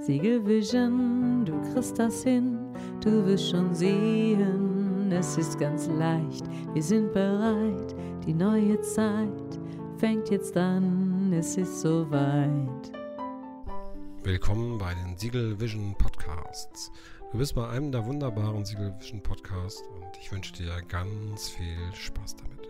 Siegelvision, du kriegst das hin, du wirst schon sehen, es ist ganz leicht, wir sind bereit, die neue Zeit fängt jetzt an, es ist soweit. Willkommen bei den Siegel Vision Podcasts. Du bist bei einem der wunderbaren Siegel Vision Podcasts und ich wünsche dir ganz viel Spaß damit.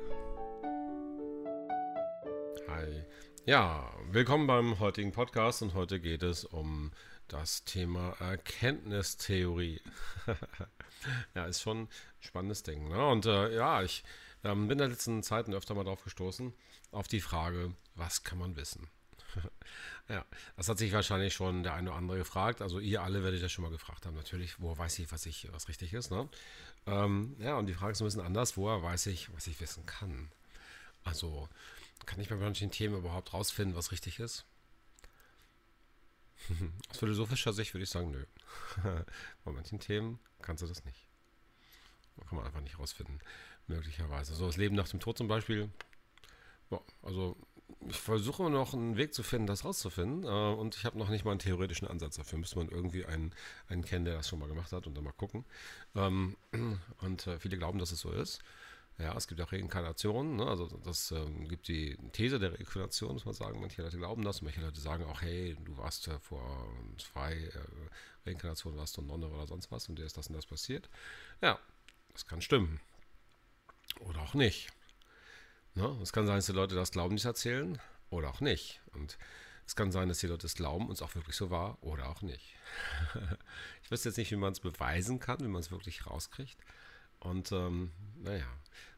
Hi. Ja, willkommen beim heutigen Podcast und heute geht es um das Thema Erkenntnistheorie. ja, ist schon ein spannendes Ding. Ne? Und äh, ja, ich ähm, bin in den letzten Zeiten öfter mal drauf gestoßen, auf die Frage, was kann man wissen? ja, das hat sich wahrscheinlich schon der eine oder andere gefragt. Also ihr alle werdet ja schon mal gefragt haben, natürlich, woher weiß ich, was ich, was richtig ist. Ne? Ähm, ja, und die Frage ist ein bisschen anders, woher weiß ich, was ich wissen kann? Also, kann ich bei manchen Themen überhaupt rausfinden, was richtig ist? Aus philosophischer Sicht würde ich sagen, nö. Bei manchen Themen kannst du das nicht. Kann man einfach nicht rausfinden, möglicherweise. So, das Leben nach dem Tod zum Beispiel. Ja, also, ich versuche noch einen Weg zu finden, das rauszufinden. Äh, und ich habe noch nicht mal einen theoretischen Ansatz dafür. Müsste man irgendwie einen, einen kennen, der das schon mal gemacht hat und dann mal gucken. Ähm, und äh, viele glauben, dass es so ist. Ja, es gibt auch Reinkarnationen, ne? also das ähm, gibt die These der Reinkarnation, muss man sagen. Manche Leute glauben das, manche Leute sagen auch, hey, du warst ja vor zwei äh, Reinkarnationen, warst du Nonne oder sonst was und dir ist das und das passiert. Ja, das kann stimmen. Oder auch nicht. Ne? Es kann sein, dass die Leute das glauben, die es erzählen, oder auch nicht. Und es kann sein, dass die Leute es glauben und es auch wirklich so war, oder auch nicht. ich weiß jetzt nicht, wie man es beweisen kann, wie man es wirklich rauskriegt. Und ähm, naja,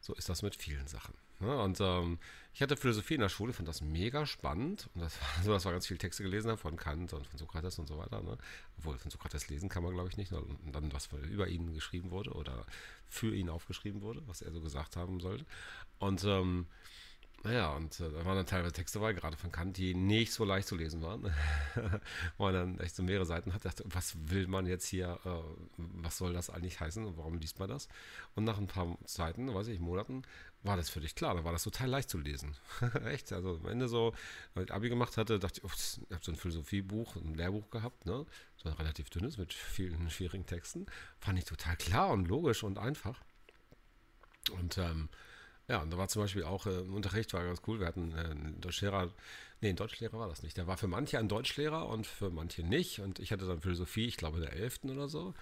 so ist das mit vielen Sachen. Ne? Und ähm, ich hatte Philosophie in der Schule, fand das mega spannend. Und das war so, dass wir ganz viele Texte gelesen haben von Kant und von Sokrates und so weiter. Ne? Obwohl, von Sokrates lesen kann man, glaube ich, nicht. Und dann, was über ihn geschrieben wurde oder für ihn aufgeschrieben wurde, was er so gesagt haben sollte. Und ähm, naja, und äh, da waren dann teilweise Texte dabei, gerade von Kant, die nicht so leicht zu lesen waren. Wo man dann echt so mehrere Seiten hat, dachte, was will man jetzt hier, äh, was soll das eigentlich heißen und warum liest man das? Und nach ein paar Zeiten, weiß ich, Monaten, war das für dich klar, da war das total leicht zu lesen. echt, also am Ende so, als ich Abi gemacht hatte, dachte ich, oh, ich habe so ein Philosophiebuch, ein Lehrbuch gehabt, ne? so ein relativ dünnes mit vielen schwierigen Texten. Fand ich total klar und logisch und einfach. Und ähm, ja, und da war zum Beispiel auch äh, im Unterricht, war ganz cool, wir hatten äh, einen Deutschlehrer, nee, ein Deutschlehrer war das nicht, der war für manche ein Deutschlehrer und für manche nicht. Und ich hatte dann Philosophie, ich glaube der 11. oder so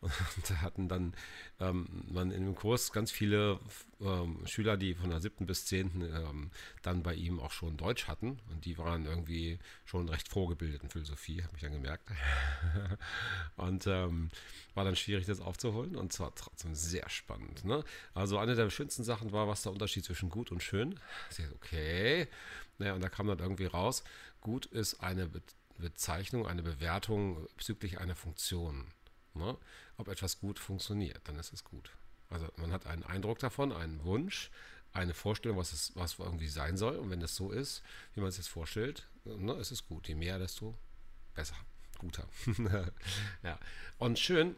und da hatten dann ähm, man in dem Kurs ganz viele ähm, Schüler, die von der siebten bis zehnten ähm, dann bei ihm auch schon Deutsch hatten. Und die waren irgendwie schon recht vorgebildet in Philosophie, habe ich dann gemerkt. und ähm, war dann schwierig, das aufzuholen. Und zwar trotzdem sehr spannend. Ne? Also eine der schönsten Sachen war, was der Unterschied zwischen gut und schön. Okay. Naja, und da kam dann irgendwie raus, gut ist eine Be Bezeichnung, eine Bewertung bezüglich einer Funktion. Ne? Ob etwas gut funktioniert, dann ist es gut. Also man hat einen Eindruck davon, einen Wunsch, eine Vorstellung, was es was irgendwie sein soll. Und wenn das so ist, wie man es jetzt vorstellt, ne, ist es gut. Je mehr, desto besser, guter. ja. Und schön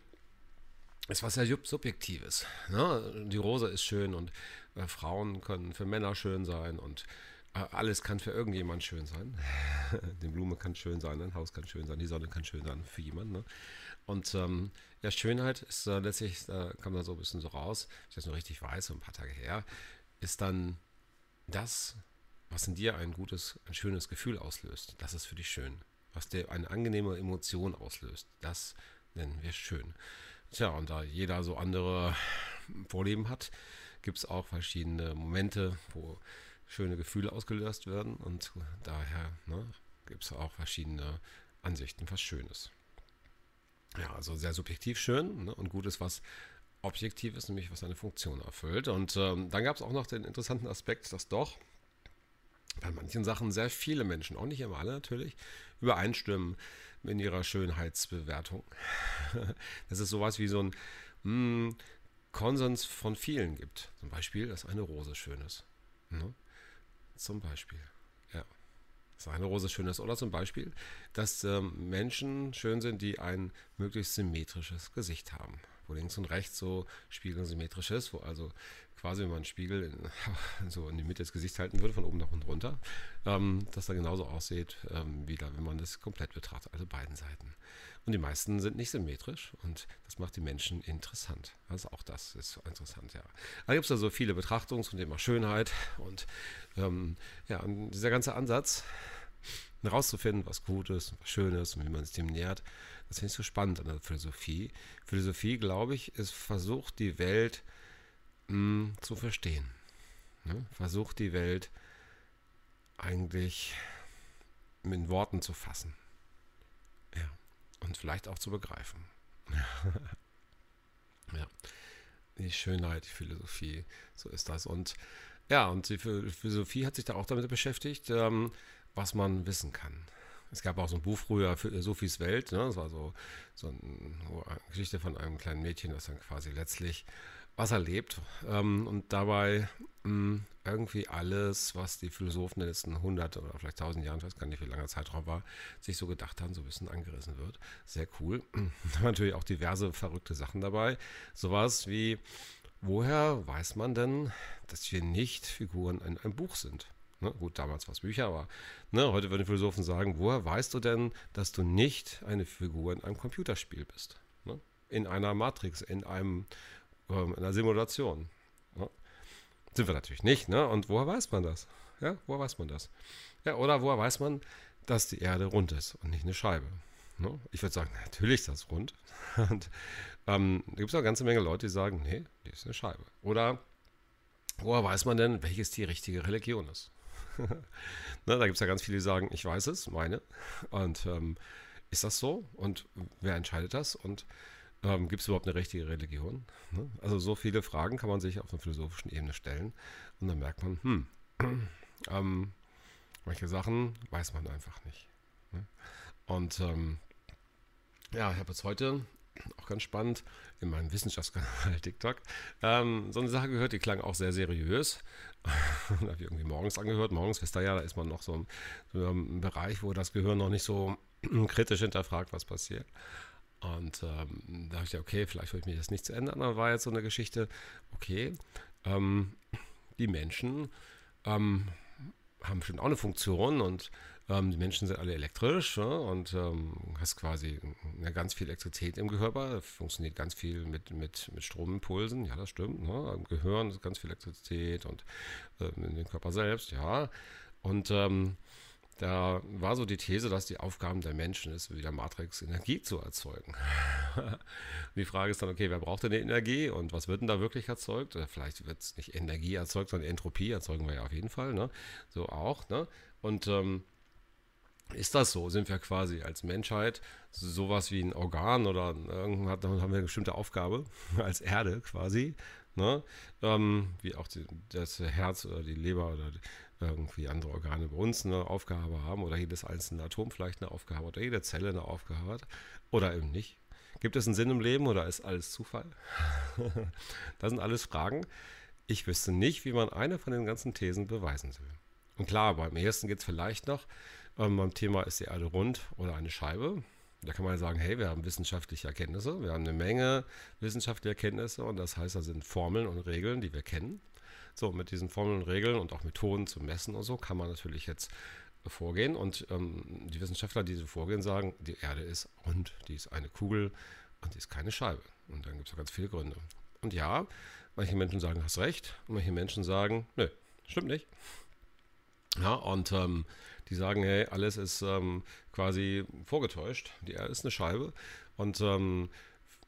ist was sehr Subjektives. Ne? Die Rose ist schön und äh, Frauen können für Männer schön sein und alles kann für irgendjemand schön sein. die Blume kann schön sein, ein Haus kann schön sein, die Sonne kann schön sein für jemanden. Ne? Und ähm, ja, Schönheit ist äh, letztlich, da kam da so ein bisschen so raus, ich das nur richtig weiß, so ein paar Tage her, ist dann das, was in dir ein gutes, ein schönes Gefühl auslöst. Das ist für dich schön. Was dir eine angenehme Emotion auslöst, das nennen wir schön. Tja, und da jeder so andere Vorleben hat, gibt es auch verschiedene Momente, wo schöne Gefühle ausgelöst werden und daher ne, gibt es auch verschiedene Ansichten, was Schönes. Ja, also sehr subjektiv schön ne? und gut ist was Objektives, nämlich was eine Funktion erfüllt. Und ähm, dann gab es auch noch den interessanten Aspekt, dass doch bei manchen Sachen sehr viele Menschen, auch nicht immer alle natürlich, übereinstimmen in ihrer Schönheitsbewertung. dass es sowas wie so ein mh, hm, Konsens von vielen gibt. Zum Beispiel, dass eine Rose schön ist. Ne? Zum Beispiel eine Rose schön ist. Oder zum Beispiel, dass ähm, Menschen schön sind, die ein möglichst symmetrisches Gesicht haben. wo links und rechts so spiegelsymmetrisch ist, wo also quasi, wenn man einen Spiegel in, so in die Mitte des Gesichts halten würde, von oben nach unten runter, ähm, dass da genauso aussieht, ähm, wie da, wenn man das komplett betrachtet, also beiden Seiten. Und die meisten sind nicht symmetrisch und das macht die Menschen interessant. Also auch das ist interessant, ja. Da gibt es also viele Betrachtungen zum Thema Schönheit und ähm, ja, und dieser ganze Ansatz, herauszufinden, was gut ist, was schön ist und wie man sich dem nähert, das finde ich so spannend an der Philosophie. Philosophie, glaube ich, ist versucht, die Welt mh, hm, zu verstehen. Ne? Versucht, die Welt eigentlich mit Worten zu fassen. Und vielleicht auch zu begreifen. ja. Die Schönheit, die Philosophie, so ist das. Und ja, und die Philosophie hat sich da auch damit beschäftigt, ähm, was man wissen kann. Es gab auch so ein Buch früher, für Sophies Welt. Ne? Das war so, so eine Geschichte von einem kleinen Mädchen, das dann quasi letztlich was erlebt ähm, und dabei mh, hm, irgendwie alles, was die Philosophen der letzten 100 oder vielleicht 1000 Jahren, ich weiß gar nicht, wie langer Zeitraum war, sich so gedacht haben, so ein bisschen angerissen wird. Sehr cool. Natürlich auch diverse verrückte Sachen dabei. Sowas wie, woher weiß man denn, dass wir nicht Figuren in einem Buch sind? Ne? Gut, damals war es Bücher, aber ne, heute würden Philosophen sagen, woher weißt du denn, dass du nicht eine Figur in einem Computerspiel bist? Ne? In einer Matrix, in einem in einer Simulation. Ne? Sind wir natürlich nicht, ne? Und woher weiß man das? Ja, woher weiß man das? Ja, oder woher weiß man, dass die Erde rund ist und nicht eine Scheibe? Ne? Ich würde sagen, natürlich ist das rund. Und ähm, da gibt es auch eine ganze Menge Leute, die sagen, nee, die ist eine Scheibe. Oder woher weiß man denn, welches die richtige Religion ist? ne, da gibt es ja ganz viele, die sagen, ich weiß es, meine. Und ähm, ist das so? Und wer entscheidet das? Und ähm, gibt es überhaupt eine richtige Religion? Ne? Also so viele Fragen kann man sich auf einer philosophischen Ebene stellen. Und dann merkt man, hm, ähm, manche Sachen weiß man einfach nicht. Ne? Und ähm, ja, ich habe jetzt heute auch ganz spannend, in meinem Wissenschaftskanal TikTok, ähm, so eine Sache gehört, die klang auch sehr seriös. da habe ich irgendwie morgens angehört, morgens wisst ihr ja, da ist man noch so im, so im Bereich, wo das Gehirn noch nicht so kritisch hinterfragt, was passiert. Und ähm, da dachte ich, okay, vielleicht würde ich mich das nicht zu ändern. Aber war jetzt so eine Geschichte, okay, ähm, die Menschen ähm, haben schon auch eine Funktion und ähm, die Menschen sind alle elektrisch ja, und ähm, hast quasi ja, ganz viel Elektrizität im Körper. Funktioniert ganz viel mit, mit, mit Stromimpulsen. Ja, das stimmt. Ne? Im Gehirn ist ganz viel Elektrizität und äh, in dem Körper selbst, ja. Und ähm, da war so die These, dass die Aufgaben der Menschen ist, wie der Matrix Energie zu erzeugen. die Frage ist dann, okay, wer braucht denn die Energie und was wird denn da wirklich erzeugt? Oder vielleicht wird es nicht Energie erzeugt, sondern Entropie erzeugen wir ja auf jeden Fall. Ne? So auch. Ne? Und ähm, ist das so? Sind wir quasi als Menschheit sowas wie ein Organ oder haben wir eine bestimmte Aufgabe als Erde quasi? Ne? Ähm, wie auch die, das Herz oder die Leber oder irgendwie andere Organe bei uns eine Aufgabe haben oder jedes einzelne Atom vielleicht eine Aufgabe oder jede Zelle eine Aufgabe hat oder eben nicht. Gibt es einen Sinn im Leben oder ist alles Zufall? das sind alles Fragen. Ich wüsste nicht, wie man eine von den ganzen Thesen beweisen will. Und klar, beim ersten geht es vielleicht noch, ähm, beim Thema ist die Erde rund oder eine Scheibe. Da kann man sagen, hey, wir haben wissenschaftliche Erkenntnisse, wir haben eine Menge wissenschaftliche Erkenntnisse und das heißt, da sind Formeln und Regeln, die wir kennen. So, mit diesen Formeln und Regeln und auch Methoden zu messen und so kann man natürlich jetzt vorgehen und ähm, die Wissenschaftler, die so vorgehen, sagen, die Erde ist rund, die ist eine Kugel und die ist keine Scheibe. Und dann gibt es ganz viele Gründe. Und ja, manche Menschen sagen, hast recht, und manche Menschen sagen, nö, stimmt nicht. Ja, und ähm, die sagen, hey, alles ist ähm, quasi vorgetäuscht. Die Erde ist eine Scheibe. Und ähm,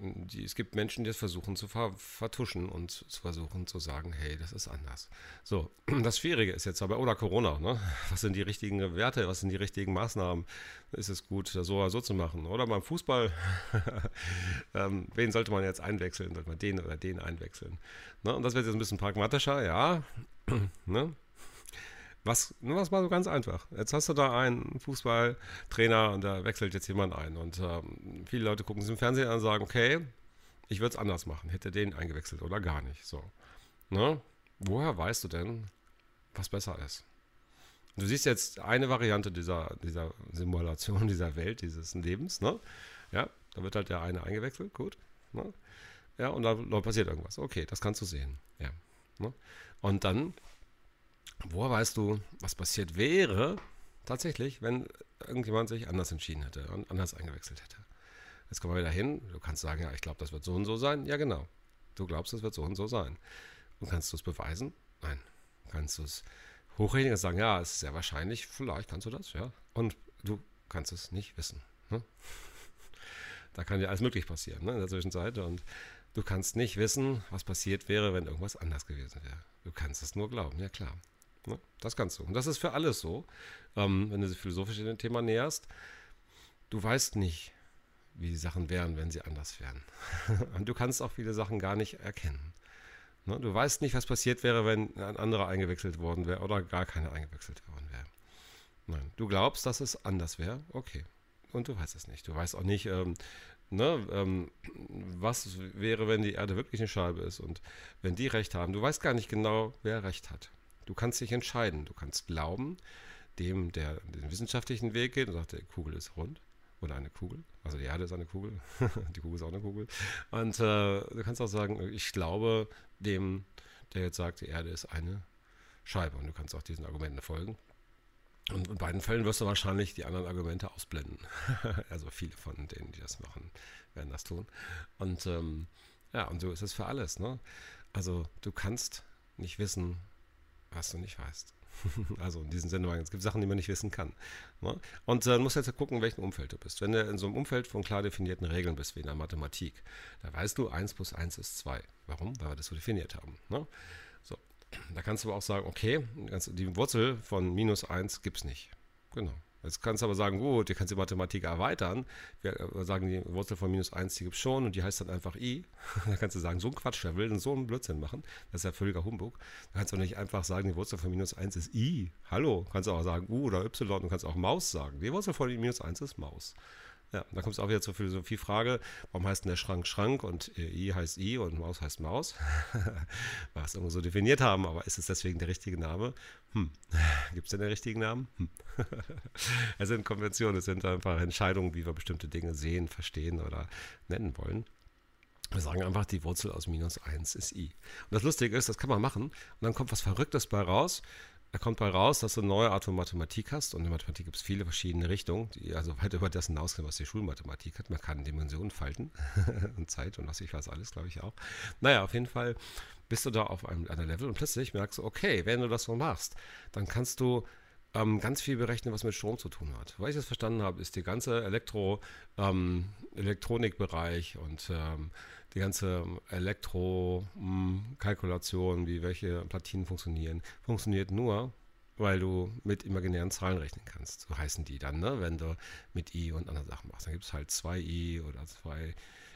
die, es gibt Menschen, die es versuchen zu ver vertuschen und zu versuchen zu sagen, hey, das ist anders. So, das Schwierige ist jetzt aber, oder Corona, ne? Was sind die richtigen Werte, was sind die richtigen Maßnahmen? Ist es gut, so oder so zu machen? Oder beim Fußball, ähm, wen sollte man jetzt einwechseln? Sollte man den oder den einwechseln? Ne? Und das wird jetzt ein bisschen pragmatischer, ja. ne? Was, nur was mal so ganz einfach. Jetzt hast du da einen Fußballtrainer und da wechselt jetzt jemand ein. Und ähm, viele Leute gucken sich im Fernsehen an und sagen, okay, ich würde es anders machen. Hätte den eingewechselt oder gar nicht. So. Ne? Woher weißt du denn, was besser ist? Du siehst jetzt eine Variante dieser, dieser Simulation, dieser Welt, dieses Lebens, ne? Ja, da wird halt der eine eingewechselt, gut. Ne? Ja, und da passiert irgendwas. Okay, das kannst du sehen. Ja. Ne? Und dann, woher weißt du, was passiert wäre, tatsächlich, wenn irgendjemand sich anders entschieden hätte und anders eingewechselt hätte? Jetzt kommen wir wieder hin. Du kannst sagen, ja, ich glaube, das wird so und so sein. Ja, genau. Du glaubst, es wird so und so sein. Und kannst du es beweisen? Nein. Kannst du es hochrechnen und sagen, ja, es ist sehr wahrscheinlich, vielleicht kannst du das, ja. Und du kannst es nicht wissen. Ne? Da kann dir alles möglich passieren ne, in der Zwischenzeit. Und du kannst nicht wissen, was passiert wäre, wenn irgendwas anders gewesen wäre. Du kannst es nur glauben, ja klar. Ne? Das kannst du. Und das ist für alles so, ähm, wenn du sich philosophisch in dem Thema näherst. Du weißt nicht, wie die Sachen wären, wenn sie anders wären. Und du kannst auch viele Sachen gar nicht erkennen. Ne? Du weißt nicht, was passiert wäre, wenn ein anderer eingewechselt worden wäre oder gar keiner eingewechselt worden wäre. Nein, du glaubst, dass es anders wäre, okay. Und du weißt es nicht. Du weißt auch nicht, ähm, ne, ähm, was wäre, wenn die Erde wirklich eine Scheibe ist und wenn die recht haben. Du weißt gar nicht genau, wer recht hat. Du kannst dich entscheiden. Du kannst glauben, dem, der den wissenschaftlichen Weg geht und sagt, die Kugel ist rund oder eine Kugel. Also die Erde ist eine Kugel, die Kugel ist auch eine Kugel. Und äh, du kannst auch sagen, ich glaube dem, der jetzt sagt, die Erde ist eine Scheibe. Und du kannst auch diesen Argumenten folgen. Und in beiden Fällen wirst du wahrscheinlich die anderen Argumente ausblenden. also viele von denen, die das machen, werden das tun. Und ähm, ja, und so ist es für alles. Ne? Also du kannst nicht wissen, was du nicht weißt. also in diesem Sinne, es gibt Sachen, die man nicht wissen kann. Ne? Und äh, musst jetzt gucken, in welchem Umfeld du bist. Wenn du in so einem Umfeld von klar definierten Regeln bist, wie in der Mathematik, da weißt du, 1 plus 1 ist 2. Warum? Weil wir das so definiert haben. Ne? So. Da kannst du aber auch sagen, okay, die Wurzel von minus 1 gibt es nicht. Genau. Jetzt kannst du aber sagen, gut, ihr kannst die Mathematik erweitern. Wir äh, sagen, die Wurzel von minus 1, die gibt es schon und die heißt dann einfach i. da kannst du sagen, so ein Quatsch, der will denn so einen Blödsinn machen. Das ist ja völliger Humbug. Da kannst du nicht einfach sagen, die Wurzel von minus 1 ist i. Hallo. Kannst du auch sagen u oder y und kannst auch Maus sagen. Die Wurzel von minus 1 ist Maus. Ja, da kommt es auch wieder zur Philosophiefrage, warum heißt denn der Schrank Schrank und äh, I heißt I und Maus heißt Maus? Weil wir es irgendwo so definiert haben, aber ist es deswegen der richtige Name? Hm. Gibt es denn den richtigen Namen? Hm. es sind Konventionen, es sind einfach Entscheidungen, wie wir bestimmte Dinge sehen, verstehen oder nennen wollen. Wir sagen einfach, die Wurzel aus minus 1 ist i. Und das Lustige ist, das kann man machen und dann kommt was Verrücktes bei raus da kommt bei raus, dass du eine neue Art von Mathematik hast. Und in der Mathematik gibt es viele verschiedene Richtungen, die also weit über das hinausgehen, was die Schulmathematik hat. Man kann Dimensionen falten und Zeit und was ich weiß alles, glaube ich auch. Naja, auf jeden Fall bist du da auf einem, einem Level und plötzlich merkst du, okay, wenn du das so machst, dann kannst du ähm, ganz viel berechnen, was mit Strom zu tun hat. Weil ich das verstanden habe, ist die ganze Elektro, ähm, Elektronikbereich und ähm, die ganze Elektro-Kalkulation, wie welche Platinen funktionieren, funktioniert nur, weil du mit imaginären Zahlen rechnen kannst. So heißen die dann, ne? wenn du mit i und andere Sachen machst. Dann gibt es halt 2i oder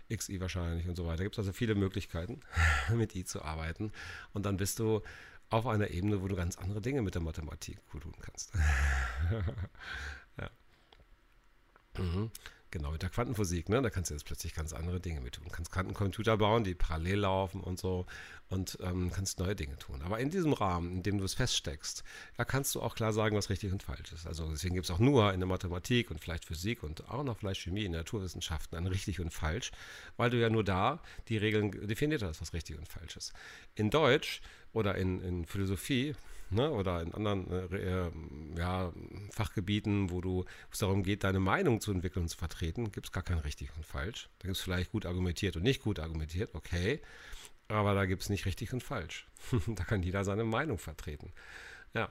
2xi wahrscheinlich und so weiter. Da gibt es also viele Möglichkeiten, mit i zu arbeiten. Und dann bist du auf einer Ebene, wo du ganz andere Dinge mit der Mathematik tun kannst. ja. Mhm. Genau, mit der Quantenphysik, ne? Da kannst du jetzt plötzlich ganz andere Dinge mit tun. Du kannst Quantencomputer bauen, die parallel laufen und so und ähm, kannst neue Dinge tun. Aber in diesem Rahmen, in dem du es feststeckst, da kannst du auch klar sagen, was richtig und falsch ist. Also deswegen gibt es auch nur in der Mathematik und vielleicht Physik und auch noch vielleicht Chemie in Naturwissenschaften ein richtig und falsch, weil du ja nur da die Regeln definiert hast, was richtig und falsch ist. In Deutsch oder in, in Philosophie ne, oder in anderen äh, ja, Fachgebieten, wo du es darum geht, deine Meinung zu entwickeln und zu vertreten, gibt es gar kein richtig und falsch. Da gibt es vielleicht gut argumentiert und nicht gut argumentiert, okay, aber da gibt es nicht richtig und falsch. da kann jeder seine Meinung vertreten. Ja,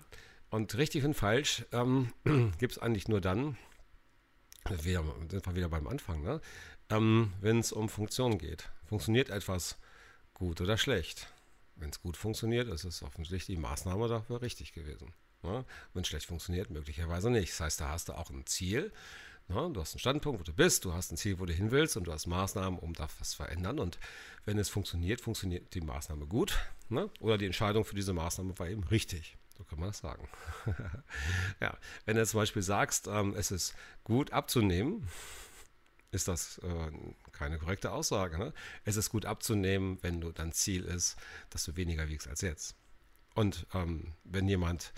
und richtig und falsch ähm, gibt es eigentlich nur dann, wieder, sind wir wieder beim Anfang, ne? ähm, wenn es um Funktionen geht. Funktioniert etwas gut oder schlecht? Wenn es gut funktioniert, ist es offensichtlich die Maßnahme dafür richtig gewesen. Ne? Wenn es schlecht funktioniert, möglicherweise nicht. Das heißt, da hast du auch ein Ziel. Ne? Du hast einen Standpunkt, wo du bist, du hast ein Ziel, wo du hin willst und du hast Maßnahmen, um da was zu verändern. Und wenn es funktioniert, funktioniert die Maßnahme gut. Ne? Oder die Entscheidung für diese Maßnahme war eben richtig. So kann man das sagen. ja, wenn du zum Beispiel sagst, ähm, es ist gut abzunehmen, ist das äh, keine korrekte Aussage. Ne? Es ist gut abzunehmen, wenn du dein Ziel ist, dass du weniger wiegst als jetzt. Und ähm, wenn jemand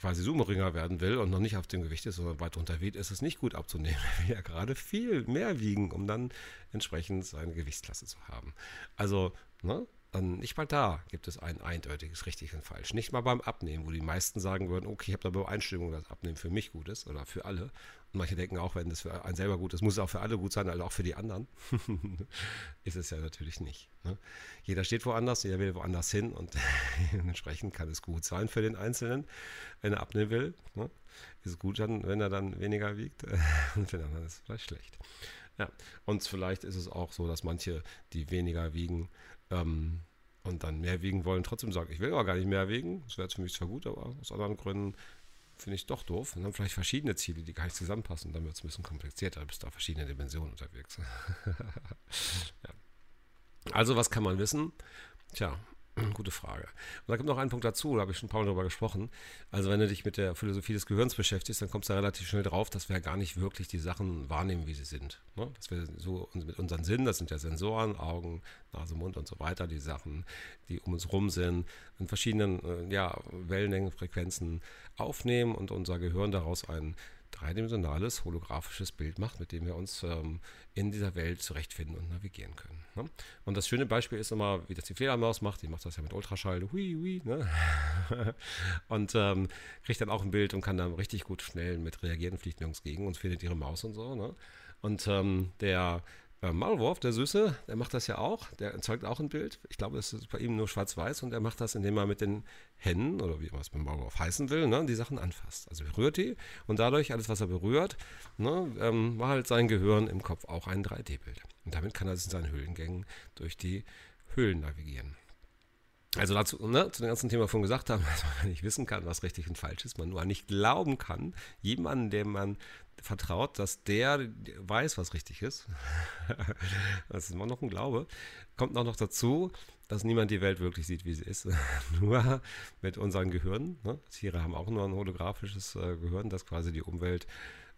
quasi Sumo-Ringer werden will und noch nicht auf dem Gewicht ist, sondern weit unterweht, ist es nicht gut abzunehmen. Er will ja gerade viel mehr wiegen, um dann entsprechend seine Gewichtsklasse zu haben. Also, ne? nicht mal da gibt es ein eindeutiges richtig und falsch. Nicht mal beim Abnehmen, wo die meisten sagen würden, okay, ich habe da Übereinstimmung, dass Abnehmen für mich gut ist oder für alle. Manche denken auch, wenn das für einen selber gut ist, muss es auch für alle gut sein, also auch für die anderen. ist es ja natürlich nicht. Ne? Jeder steht woanders, jeder will woanders hin und entsprechend kann es gut sein für den Einzelnen, wenn er abnehmen will. Ne? Ist es gut, dann, wenn er dann weniger wiegt und für den anderen ist es vielleicht schlecht. Ja, und vielleicht ist es auch so, dass manche, die weniger wiegen, ähm, und dann mehr wiegen wollen, trotzdem sagen, ich will aber gar nicht mehr wiegen. Das wäre für mich zwar gut, aber aus anderen Gründen finde ich doch doof. Und dann vielleicht verschiedene Ziele, die gar nicht zusammenpassen. Dann wird es ein bisschen komplizierter, du bist da verschiedene Dimensionen unterwegs. ja. Also, was kann man wissen? Tja, Gute Frage. Und da kommt noch ein Punkt dazu, da habe ich schon ein paar Mal drüber gesprochen. Also wenn du dich mit der Philosophie des Gehirns beschäftigst, dann kommst du relativ schnell drauf, dass wir gar nicht wirklich die Sachen wahrnehmen, wie sie sind. Ne? Dass wir so mit unseren Sinnen, das sind ja Sensoren, Augen, Nase, Mund und so weiter, die Sachen, die um uns rum sind, in verschiedenen äh, ja, Wellenlängen, Frequenzen aufnehmen und unser Gehirn daraus einen dreidimensionales, holographisches Bild macht, mit dem wir uns ähm, in dieser Welt zurechtfinden und navigieren können. Ne? Und das schöne Beispiel ist immer, wie das die Fledermaus macht. Die macht das ja mit Ultraschall, hui, hui, ne? und ähm, kriegt dann auch ein Bild und kann dann richtig gut schnell mit reagieren, fliegt nirgends gegen und findet ihre Maus und so. Ne? Und ähm, der äh, der Süße, der macht das ja auch. Der erzeugt auch ein Bild. Ich glaube, es ist bei ihm nur schwarz-weiß und er macht das, indem er mit den Händen oder wie man es beim Maulwurf heißen will, ne, die Sachen anfasst. Also berührt die und dadurch, alles, was er berührt, ne, ähm, war halt sein Gehirn im Kopf auch ein 3D-Bild. Und damit kann er in seinen Höhlengängen durch die Höhlen navigieren. Also dazu, ne, zu dem ganzen Thema von gesagt haben, dass man nicht wissen kann, was richtig und falsch ist, man nur nicht glauben kann, jemanden, dem man vertraut, dass der weiß, was richtig ist. das ist immer noch ein Glaube. Kommt auch noch dazu, dass niemand die Welt wirklich sieht, wie sie ist. nur mit unseren Gehirnen. Ne? Tiere haben auch nur ein holographisches äh, Gehirn, das quasi die Umwelt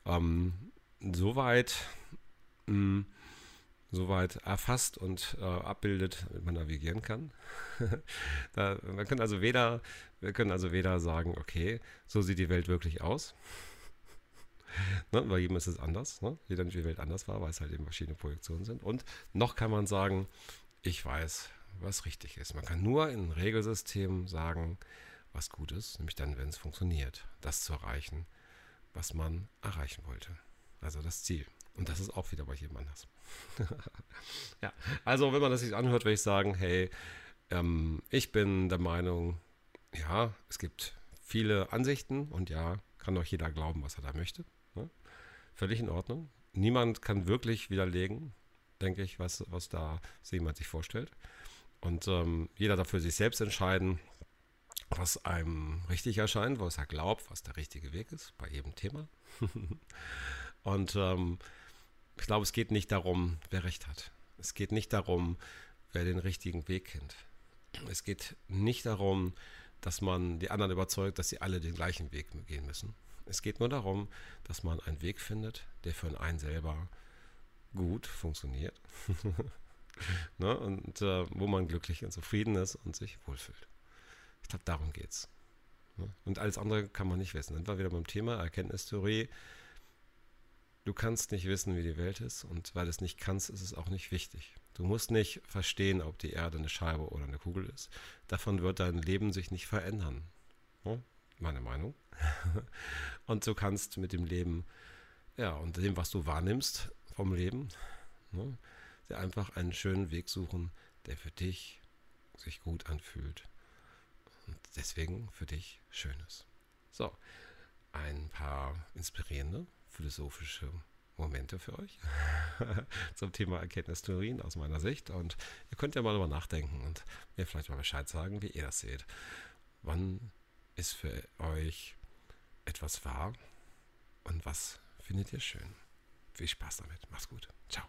ähm, so weit mh, mm, soweit erfasst und äh, abbildet, damit man navigieren kann. da, wir können also weder, wir können also weder sagen, okay, so sieht die Welt wirklich aus. ne, bei jedem ist es anders. Ne? Jeder nicht die Welt anders war, weil es halt eben verschiedene Projektionen sind. Und noch kann man sagen, ich weiß, was richtig ist. Man kann nur in Regelsystemen sagen, was gut ist, nämlich dann, wenn es funktioniert, das zu erreichen, was man erreichen wollte. Also das Ziel. Und das ist auch wieder bei jedem anders. ja, also wenn man das sich anhört, würde ich sagen, hey, ähm, ich bin der Meinung, ja, es gibt viele Ansichten und ja, kann doch jeder glauben, was er da möchte. Ne? Völlig in Ordnung. Niemand kann wirklich widerlegen, denke ich, was, was da jemand sich vorstellt. Und ähm, jeder darf für sich selbst entscheiden, was einem richtig erscheint, was er glaubt, was der richtige Weg ist, bei jedem Thema. und ähm, ich glaube, es geht nicht darum, wer recht hat. Es geht nicht darum, wer den richtigen Weg kennt. Es geht nicht darum, dass man die anderen überzeugt, dass sie alle den gleichen Weg gehen müssen. Es geht nur darum, dass man einen Weg findet, der für einen selber gut funktioniert. ne? Und äh, wo man glücklich und zufrieden ist und sich wohlfühlt. Ich glaube, darum geht's. Ne? Und alles andere kann man nicht wissen. Dann war wieder beim Thema Erkenntnistheorie. Du kannst nicht wissen, wie die Welt ist und weil du es nicht kannst, ist es auch nicht wichtig. Du musst nicht verstehen, ob die Erde eine Scheibe oder eine Kugel ist. Davon wird dein Leben sich nicht verändern. Meine Meinung. und du kannst mit dem Leben, ja, und dem, was du wahrnimmst vom Leben, ne, dir einfach einen schönen Weg suchen, der für dich sich gut anfühlt und deswegen für dich schön ist. So, ein paar inspirierende philosophische Momente für euch zum Thema Erkenntnistheorien aus meiner Sicht. Und ihr könnt ja mal darüber nachdenken und mir vielleicht mal Bescheid sagen, wie ihr das seht. Wann ist für euch etwas wahr und was findet ihr schön? Viel Spaß damit. Macht's gut. Ciao.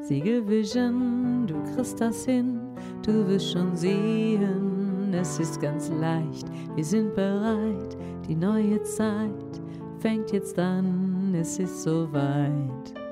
Siegel Vision, du kriegst das hin, du wirst schon sehen, es ist ganz leicht, wir sind bereit, die neue Zeit fängt jetzt an, es ist soweit.